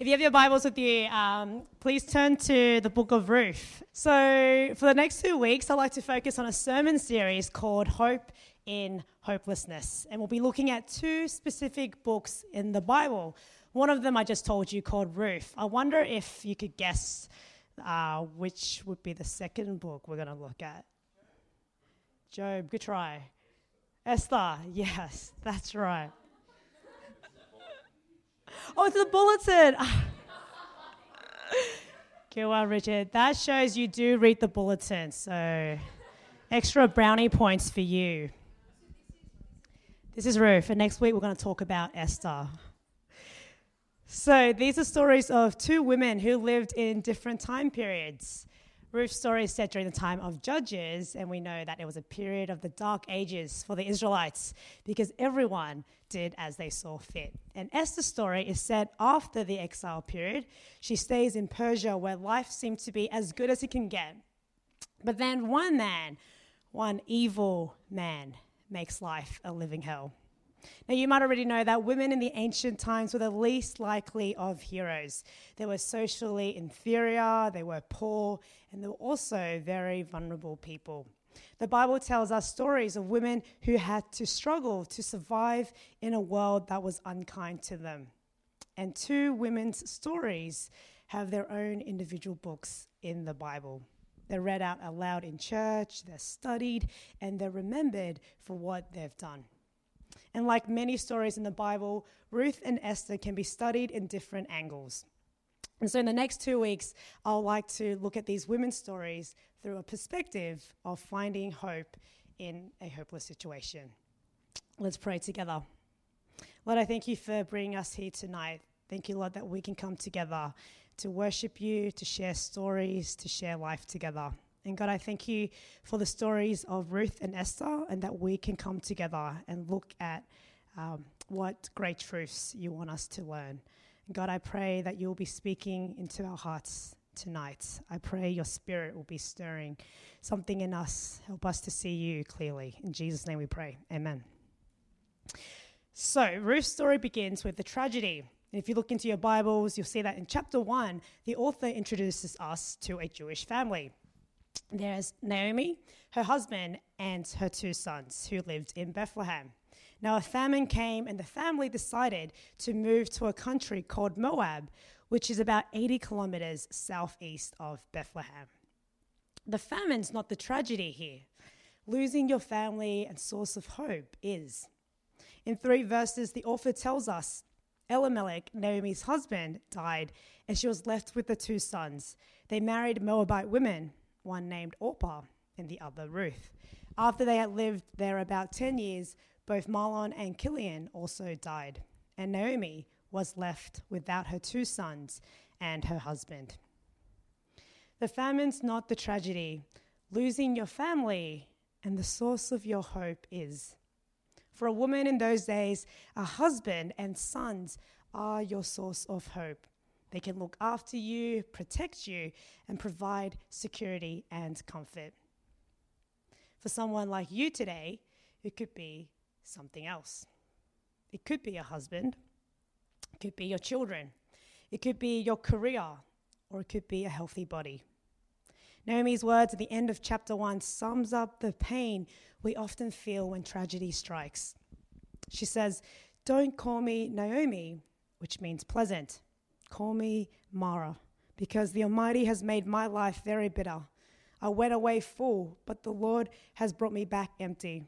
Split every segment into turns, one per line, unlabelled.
If you have your Bibles with you, um, please turn to the book of Ruth. So, for the next two weeks, I'd like to focus on a sermon series called Hope in Hopelessness. And we'll be looking at two specific books in the Bible. One of them I just told you called Ruth. I wonder if you could guess uh, which would be the second book we're going to look at. Job, good try. Esther, yes, that's right. Oh, it's the bulletin. Good one, Richard. That shows you do read the bulletin. So, extra brownie points for you. This is Ruth, and next week we're going to talk about Esther. So, these are stories of two women who lived in different time periods. Ruth's story is set during the time of Judges, and we know that it was a period of the dark ages for the Israelites because everyone did as they saw fit. And Esther's story is set after the exile period. She stays in Persia where life seemed to be as good as it can get. But then one man, one evil man, makes life a living hell. Now, you might already know that women in the ancient times were the least likely of heroes. They were socially inferior, they were poor, and they were also very vulnerable people. The Bible tells us stories of women who had to struggle to survive in a world that was unkind to them. And two women's stories have their own individual books in the Bible. They're read out aloud in church, they're studied, and they're remembered for what they've done. And like many stories in the Bible, Ruth and Esther can be studied in different angles. And so, in the next two weeks, I'll like to look at these women's stories through a perspective of finding hope in a hopeless situation. Let's pray together. Lord, I thank you for bringing us here tonight. Thank you, Lord, that we can come together to worship you, to share stories, to share life together. And God, I thank you for the stories of Ruth and Esther, and that we can come together and look at um, what great truths you want us to learn. And God, I pray that you'll be speaking into our hearts tonight. I pray your spirit will be stirring something in us. Help us to see you clearly. In Jesus' name we pray. Amen. So, Ruth's story begins with the tragedy. And if you look into your Bibles, you'll see that in chapter one, the author introduces us to a Jewish family. There's Naomi, her husband, and her two sons who lived in Bethlehem. Now, a famine came, and the family decided to move to a country called Moab, which is about 80 kilometers southeast of Bethlehem. The famine's not the tragedy here. Losing your family and source of hope is. In three verses, the author tells us Elimelech, Naomi's husband, died, and she was left with the two sons. They married Moabite women, one named Orpah and the other Ruth. After they had lived there about 10 years, both Mahlon and Chilion also died, and Naomi was left without her two sons and her husband. The famine's not the tragedy. Losing your family and the source of your hope is. For a woman in those days, a husband and sons are your source of hope. They can look after you, protect you, and provide security and comfort. For someone like you today, it could be something else. It could be a husband, it could be your children, it could be your career, or it could be a healthy body. Naomi's words at the end of chapter 1 sums up the pain we often feel when tragedy strikes. She says, Don't call me Naomi, which means pleasant. Call me Mara, because the Almighty has made my life very bitter. I went away full, but the Lord has brought me back empty.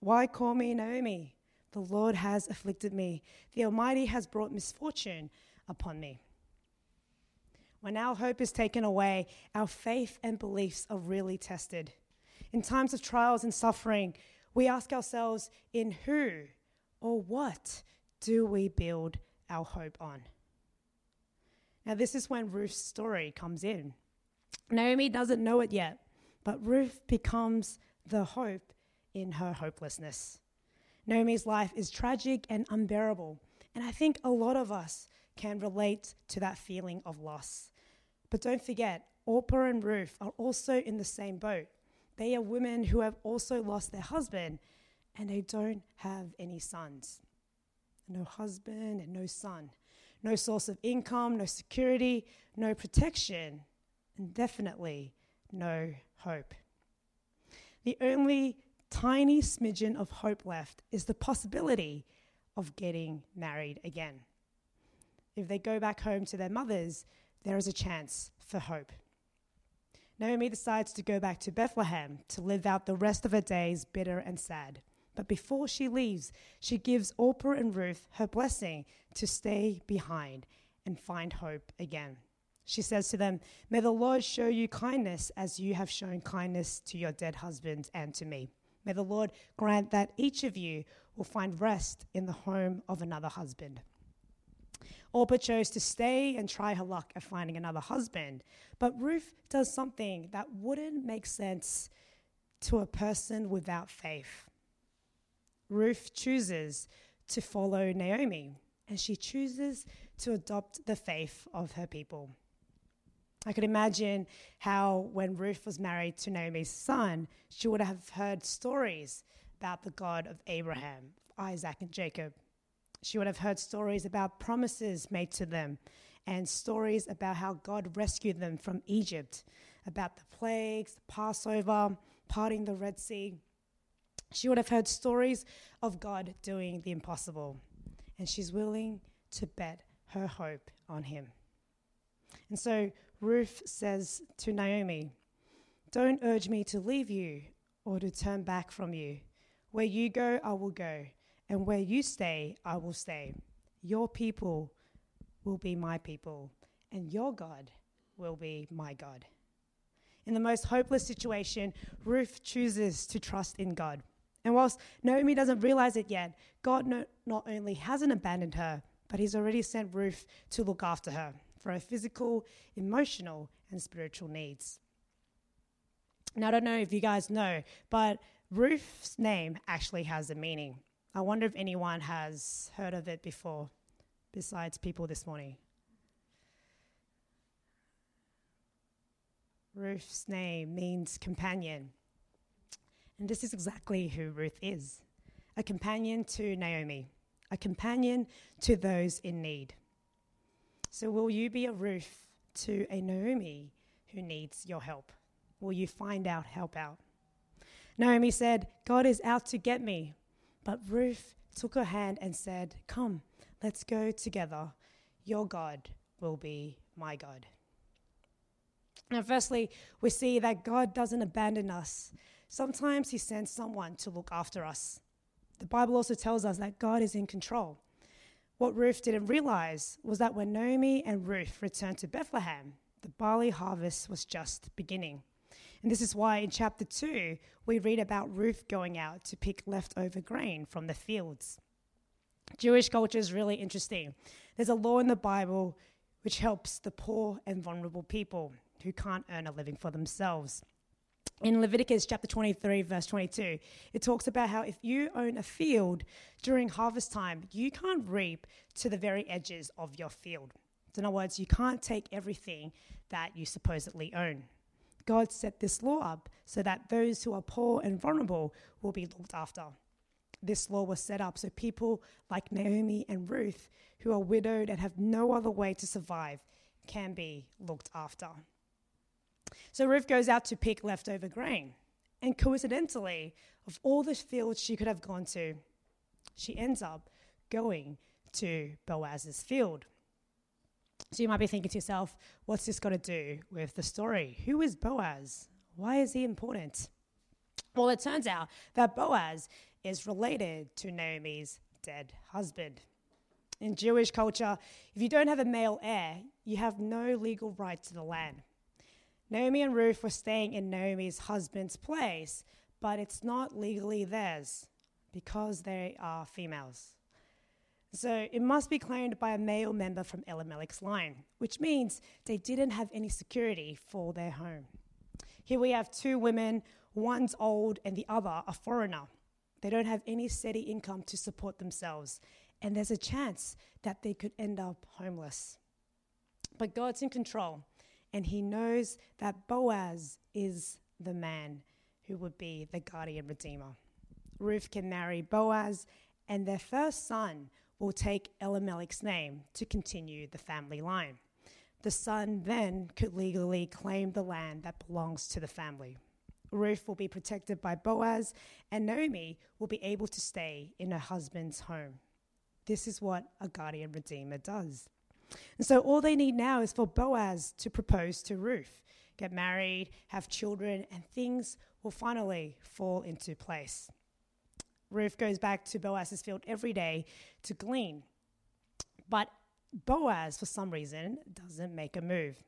Why call me Naomi? The Lord has afflicted me. The Almighty has brought misfortune upon me. When our hope is taken away, our faith and beliefs are really tested. In times of trials and suffering, we ask ourselves, in who or what do we build our hope on? Now, this is when Ruth's story comes in. Naomi doesn't know it yet, but Ruth becomes the hope in her hopelessness. Naomi's life is tragic and unbearable, and I think a lot of us can relate to that feeling of loss. But don't forget, Orpah and Ruth are also in the same boat. They are women who have also lost their husband and they don't have any sons. No husband and no son. No source of income, no security, no protection, and definitely no hope. The only tiny smidgen of hope left is the possibility of getting married again. If they go back home to their mothers, there is a chance for hope. Naomi decides to go back to Bethlehem to live out the rest of her days bitter and sad. But before she leaves, she gives Orpah and Ruth her blessing to stay behind and find hope again. She says to them, May the Lord show you kindness as you have shown kindness to your dead husband and to me. May the Lord grant that each of you will find rest in the home of another husband. Orpah chose to stay and try her luck at finding another husband, but Ruth does something that wouldn't make sense to a person without faith. Ruth chooses to follow Naomi, and she chooses to adopt the faith of her people. I could imagine how, when Ruth was married to Naomi's son, she would have heard stories about the God of Abraham, Isaac, and Jacob. She would have heard stories about promises made to them and stories about how God rescued them from Egypt, about the plagues, Passover, parting the Red Sea. She would have heard stories of God doing the impossible, and she's willing to bet her hope on Him. And so Ruth says to Naomi, Don't urge me to leave you or to turn back from you. Where you go, I will go, and where you stay, I will stay. Your people will be my people, and your God will be my God. In the most hopeless situation, Ruth chooses to trust in God. And whilst Naomi doesn't realize it yet, God no, not only hasn't abandoned her, but He's already sent Ruth to look after her for her physical, emotional, and spiritual needs. Now, I don't know if you guys know, but Ruth's name actually has a meaning. I wonder if anyone has heard of it before, besides people this morning. Ruth's name means companion. And this is exactly who Ruth is a companion to Naomi, a companion to those in need. So, will you be a Ruth to a Naomi who needs your help? Will you find out, help out? Naomi said, God is out to get me. But Ruth took her hand and said, Come, let's go together. Your God will be my God. Now, firstly, we see that God doesn't abandon us. Sometimes He sends someone to look after us. The Bible also tells us that God is in control. What Ruth didn't realize was that when Naomi and Ruth returned to Bethlehem, the barley harvest was just beginning. And this is why in chapter 2, we read about Ruth going out to pick leftover grain from the fields. Jewish culture is really interesting. There's a law in the Bible which helps the poor and vulnerable people who can't earn a living for themselves in Leviticus chapter 23, verse 22, it talks about how if you own a field during harvest time, you can't reap to the very edges of your field. In other words, you can't take everything that you supposedly own. God set this law up so that those who are poor and vulnerable will be looked after. This law was set up so people like Naomi and Ruth, who are widowed and have no other way to survive, can be looked after. So Ruth goes out to pick leftover grain. And coincidentally, of all the fields she could have gone to, she ends up going to Boaz's field. So you might be thinking to yourself, what's this got to do with the story? Who is Boaz? Why is he important? Well, it turns out that Boaz is related to Naomi's dead husband. In Jewish culture, if you don't have a male heir, you have no legal right to the land. Naomi and Ruth were staying in Naomi's husband's place, but it's not legally theirs because they are females. So it must be claimed by a male member from Elimelech's line, which means they didn't have any security for their home. Here we have two women, one's old and the other a foreigner. They don't have any steady income to support themselves, and there's a chance that they could end up homeless. But God's in control and he knows that Boaz is the man who would be the guardian redeemer. Ruth can marry Boaz, and their first son will take Elimelech's name to continue the family line. The son then could legally claim the land that belongs to the family. Ruth will be protected by Boaz, and Naomi will be able to stay in her husband's home. This is what a guardian redeemer does. And so all they need now is for Boaz to propose to Ruth, get married, have children, and things will finally fall into place. Ruth goes back to Boaz's field every day to glean. But Boaz, for some reason, doesn't make a move.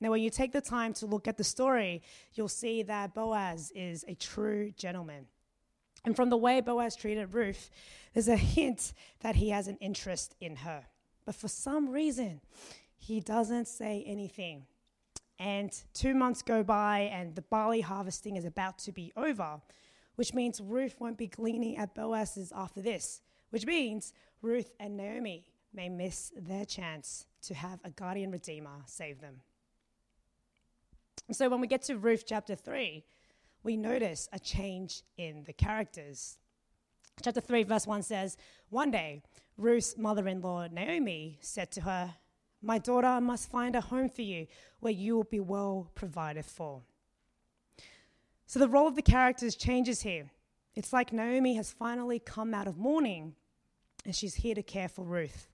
Now, when you take the time to look at the story, you'll see that Boaz is a true gentleman. And from the way Boaz treated Ruth, there's a hint that he has an interest in her. But for some reason, he doesn't say anything. And two months go by, and the barley harvesting is about to be over, which means Ruth won't be gleaning at Boaz's after this, which means Ruth and Naomi may miss their chance to have a guardian redeemer save them. So when we get to Ruth chapter 3, we notice a change in the characters. Chapter 3, verse 1 says, One day, Ruth's mother in law, Naomi, said to her, My daughter, must find a home for you where you will be well provided for. So the role of the characters changes here. It's like Naomi has finally come out of mourning and she's here to care for Ruth.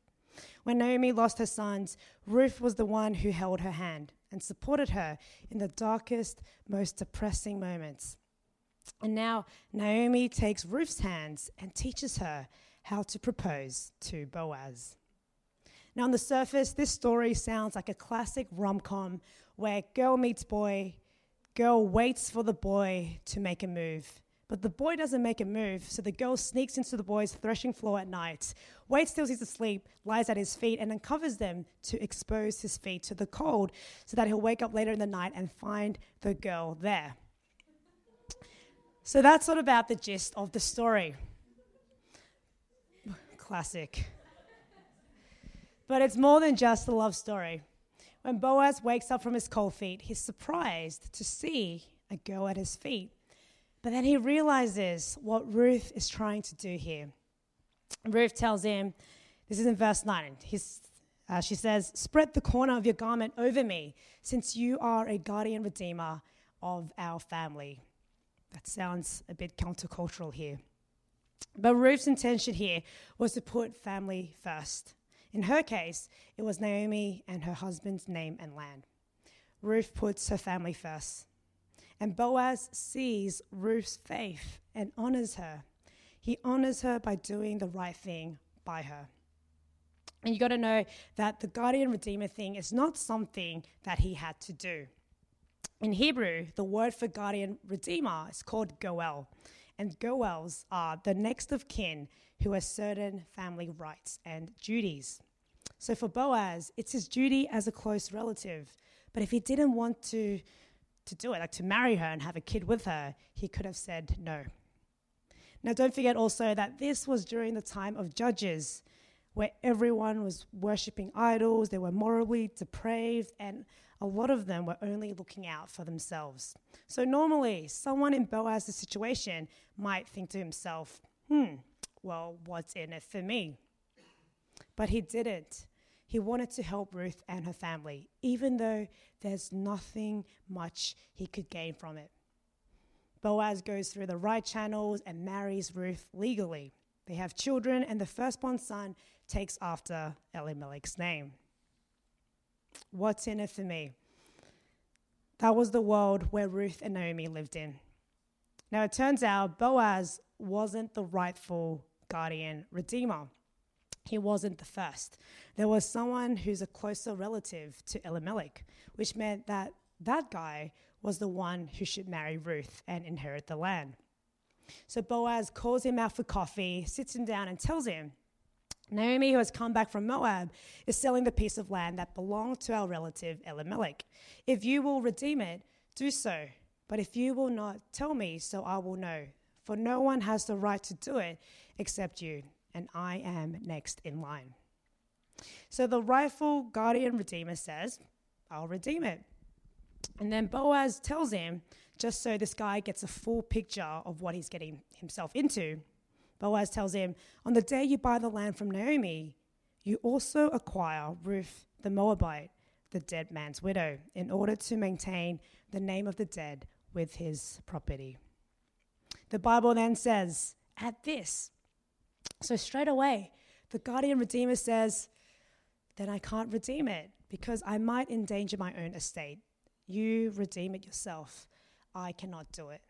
When Naomi lost her sons, Ruth was the one who held her hand and supported her in the darkest, most depressing moments. And now Naomi takes Ruth's hands and teaches her how to propose to Boaz. Now, on the surface, this story sounds like a classic rom com where girl meets boy, girl waits for the boy to make a move, but the boy doesn't make a move, so the girl sneaks into the boy's threshing floor at night, waits till he's asleep, lies at his feet, and uncovers them to expose his feet to the cold so that he'll wake up later in the night and find the girl there. So that's sort of about the gist of the story. Classic. But it's more than just a love story. When Boaz wakes up from his cold feet, he's surprised to see a girl at his feet. But then he realizes what Ruth is trying to do here. Ruth tells him, this is in verse 9. Uh, she says, Spread the corner of your garment over me, since you are a guardian redeemer of our family. That sounds a bit countercultural here. But Ruth's intention here was to put family first. In her case, it was Naomi and her husband's name and land. Ruth puts her family first. And Boaz sees Ruth's faith and honors her. He honors her by doing the right thing by her. And you got to know that the guardian redeemer thing is not something that he had to do. In Hebrew, the word for guardian redeemer is called goel. And goels are the next of kin who has certain family rights and duties. So for Boaz, it's his duty as a close relative. But if he didn't want to to do it, like to marry her and have a kid with her, he could have said no. Now, don't forget also that this was during the time of judges, where everyone was worshipping idols, they were morally depraved, and a lot of them were only looking out for themselves. So, normally, someone in Boaz's situation might think to himself, hmm, well, what's in it for me? But he didn't. He wanted to help Ruth and her family, even though there's nothing much he could gain from it. Boaz goes through the right channels and marries Ruth legally. They have children, and the firstborn son takes after Elimelech's name. What's in it for me? That was the world where Ruth and Naomi lived in. Now, it turns out Boaz wasn't the rightful guardian redeemer he wasn't the first. There was someone who's a closer relative to Elimelech, which meant that that guy was the one who should marry Ruth and inherit the land. So Boaz calls him out for coffee, sits him down, and tells him, Naomi, who has come back from Moab, is selling the piece of land that belonged to our relative Elimelech. If you will redeem it, do so. But if you will not, tell me, so I will know. For no one has the right to do it except you and I am next in line. So the rightful guardian redeemer says, I'll redeem it. And then Boaz tells him, just so this guy gets a full picture of what he's getting himself into, Boaz tells him, On the day you buy the land from Naomi, you also acquire Ruth the Moabite, the dead man's widow, in order to maintain the name of the dead with his property. The Bible then says, At this. So straight away, the guardian redeemer says, Then I can't redeem it because I might endanger my own estate. You redeem it yourself. I cannot do it.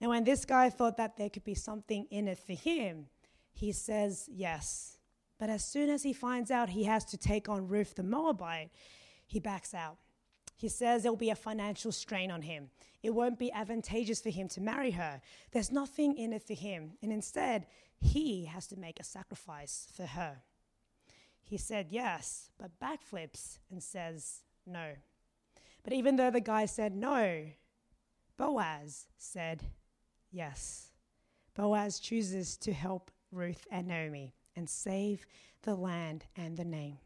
Now, when this guy thought that there could be something in it for him, he says yes. But as soon as he finds out he has to take on Ruth the Moabite, he backs out. He says there will be a financial strain on him. It won't be advantageous for him to marry her. There's nothing in it for him. And instead, he has to make a sacrifice for her. He said yes, but backflips and says no. But even though the guy said no, Boaz said yes. Boaz chooses to help Ruth and Naomi and save the land and the name.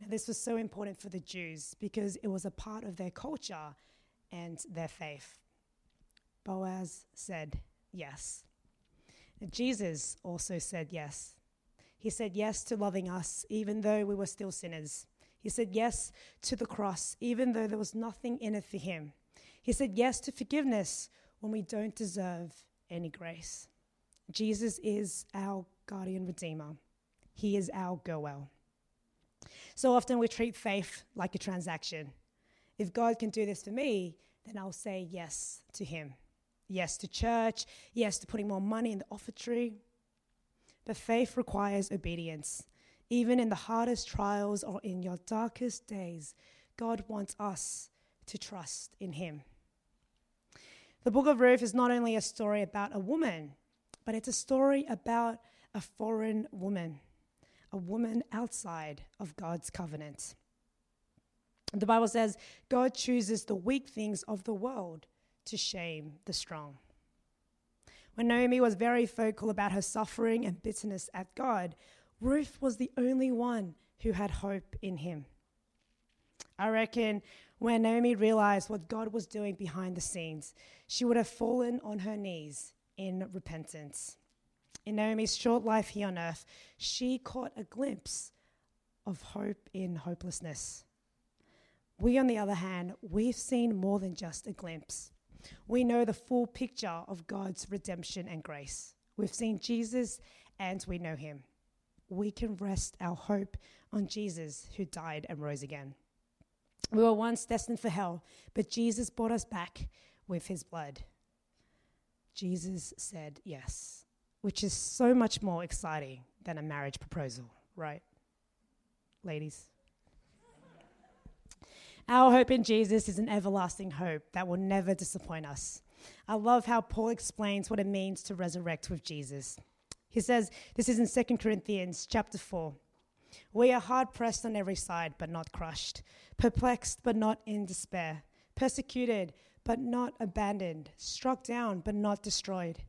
Now, this was so important for the Jews because it was a part of their culture and their faith. Boaz said yes. And Jesus also said yes. He said yes to loving us even though we were still sinners. He said yes to the cross even though there was nothing in it for him. He said yes to forgiveness when we don't deserve any grace. Jesus is our guardian redeemer. He is our Goel. So often we treat faith like a transaction. If God can do this for me, then I'll say yes to Him. Yes to church, yes to putting more money in the offertory. But faith requires obedience. Even in the hardest trials or in your darkest days, God wants us to trust in Him. The book of Ruth is not only a story about a woman, but it's a story about a foreign woman a woman outside of God's covenant. The Bible says God chooses the weak things of the world to shame the strong. When Naomi was very vocal about her suffering and bitterness at God, Ruth was the only one who had hope in him. I reckon when Naomi realized what God was doing behind the scenes, she would have fallen on her knees in repentance in Naomi's short life here on earth, she caught a glimpse of hope in hopelessness. We, on the other hand, we've seen more than just a glimpse. We know the full picture of God's redemption and grace. We've seen Jesus and we know him. We can rest our hope on Jesus who died and rose again. We were once destined for hell, but Jesus brought us back with his blood. Jesus said yes which is so much more exciting than a marriage proposal, right? Ladies. Our hope in Jesus is an everlasting hope that will never disappoint us. I love how Paul explains what it means to resurrect with Jesus. He says, this is in 2 Corinthians chapter 4. We are hard pressed on every side, but not crushed, perplexed, but not in despair, persecuted, but not abandoned, struck down, but not destroyed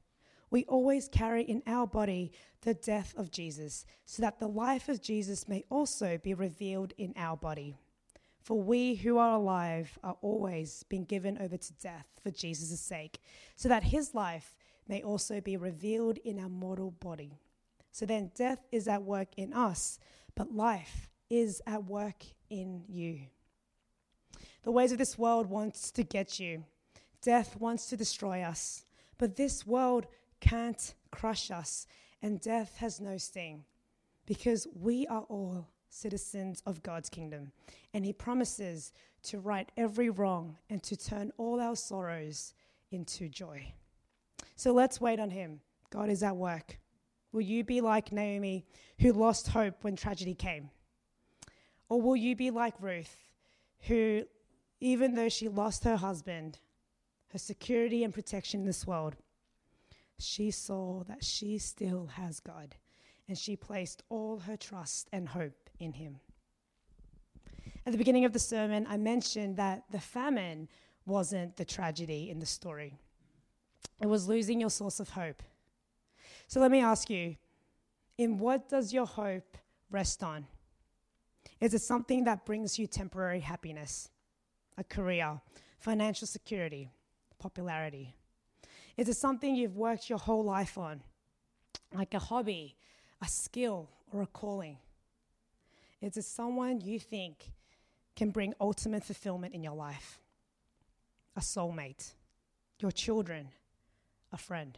we always carry in our body the death of Jesus, so that the life of Jesus may also be revealed in our body. For we who are alive are always being given over to death for Jesus' sake, so that his life may also be revealed in our mortal body. So then death is at work in us, but life is at work in you. The ways of this world wants to get you. Death wants to destroy us. But this world can't crush us, and death has no sting, because we are all citizens of God's kingdom, and He promises to right every wrong and to turn all our sorrows into joy. So let's wait on Him. God is at work. Will you be like Naomi, who lost hope when tragedy came? Or will you be like Ruth, who, even though she lost her husband, her security and protection in this world, she saw that she still has God, and she placed all her trust and hope in Him. At the beginning of the sermon, I mentioned that the famine wasn't the tragedy in the story, it was losing your source of hope. So let me ask you in what does your hope rest on? Is it something that brings you temporary happiness, a career, financial security, popularity? Is it something you've worked your whole life on? like a hobby, a skill, or a calling? Is it someone you think can bring ultimate fulfillment in your life? A soulmate, your children, a friend.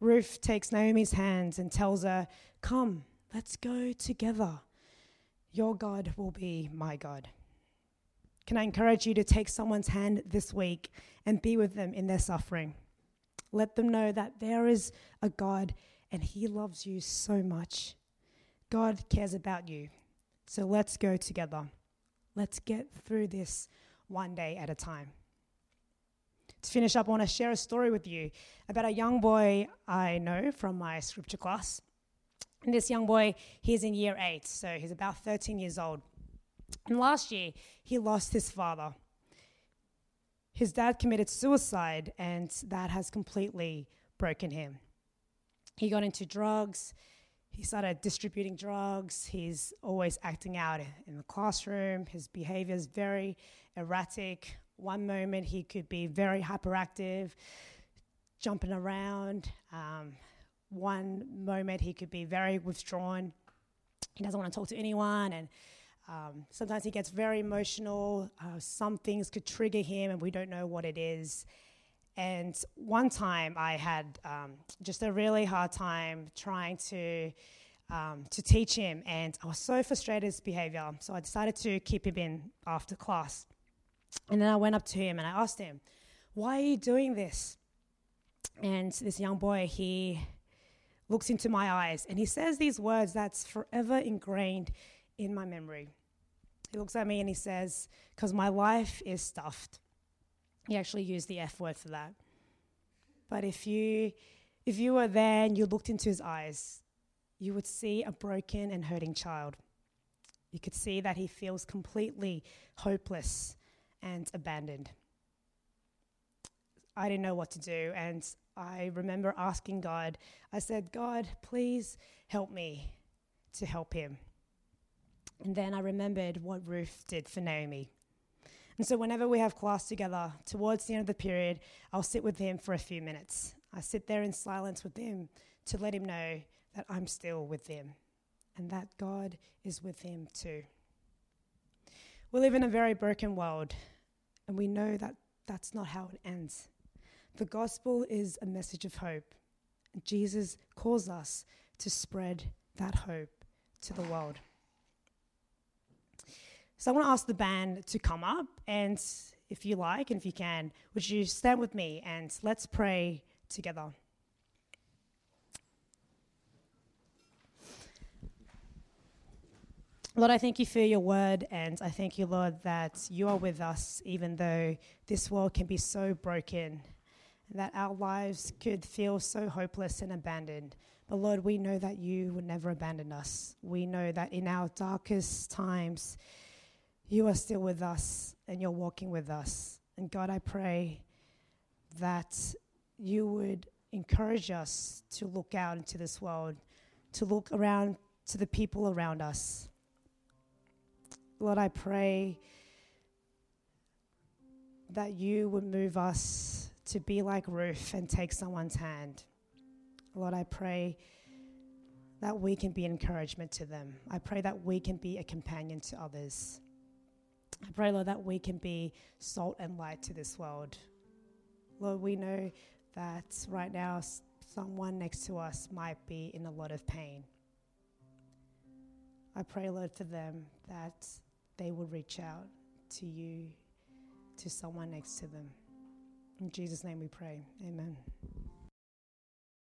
Ruth takes Naomi's hands and tells her, Come, let's go together. Your God will be my God. Can I encourage you to take someone's hand this week and be with them in their suffering? Let them know that there is a God and He loves you so much. God cares about you. So let's go together. Let's get through this one day at a time. To finish up, I want to share a story with you about a young boy I know from my scripture class. And this young boy, he's in year eight, so he's about 13 years old. And last year, he lost his father. His dad committed suicide, and that has completely broken him. He got into drugs. He started distributing drugs. He's always acting out in the classroom. His behavior is very erratic. One moment he could be very hyperactive, jumping around. Um, one moment he could be very withdrawn. He doesn't want to talk to anyone, and um, sometimes he gets very emotional. Uh, some things could trigger him, and we don't know what it is. And one time I had um, just a really hard time trying to. Um, to teach him, and I was so frustrated with his behavior, so I decided to keep him in after class. And then I went up to him and I asked him, Why are you doing this? And this young boy, he looks into my eyes and he says these words that's forever ingrained in my memory. He looks at me and he says, Because my life is stuffed. He actually used the F word for that. But if you if you were there and you looked into his eyes, you would see a broken and hurting child. You could see that he feels completely hopeless and abandoned. I didn't know what to do, and I remember asking God, I said, God, please help me to help him. And then I remembered what Ruth did for Naomi. And so, whenever we have class together, towards the end of the period, I'll sit with him for a few minutes. I sit there in silence with him to let him know that I'm still with him and that God is with him too. We live in a very broken world, and we know that that's not how it ends. The gospel is a message of hope. Jesus calls us to spread that hope to the world. So I want to ask the band to come up, and if you like, and if you can, would you stand with me and let's pray together. Lord, I thank you for your word, and I thank you, Lord, that you are with us, even though this world can be so broken, and that our lives could feel so hopeless and abandoned. But Lord, we know that you would never abandon us. We know that in our darkest times, you are still with us and you're walking with us. And God, I pray that you would encourage us to look out into this world, to look around to the people around us Lord, I pray that you would move us to be like Ruth and take someone's hand. Lord, I pray that we can be encouragement to them. I pray that we can be a companion to others. I pray, Lord, that we can be salt and light to this world. Lord, we know that right now someone next to us might be in a lot of pain. I pray, Lord, for them that they will reach out to you, to someone next to them. In Jesus' name we pray. Amen.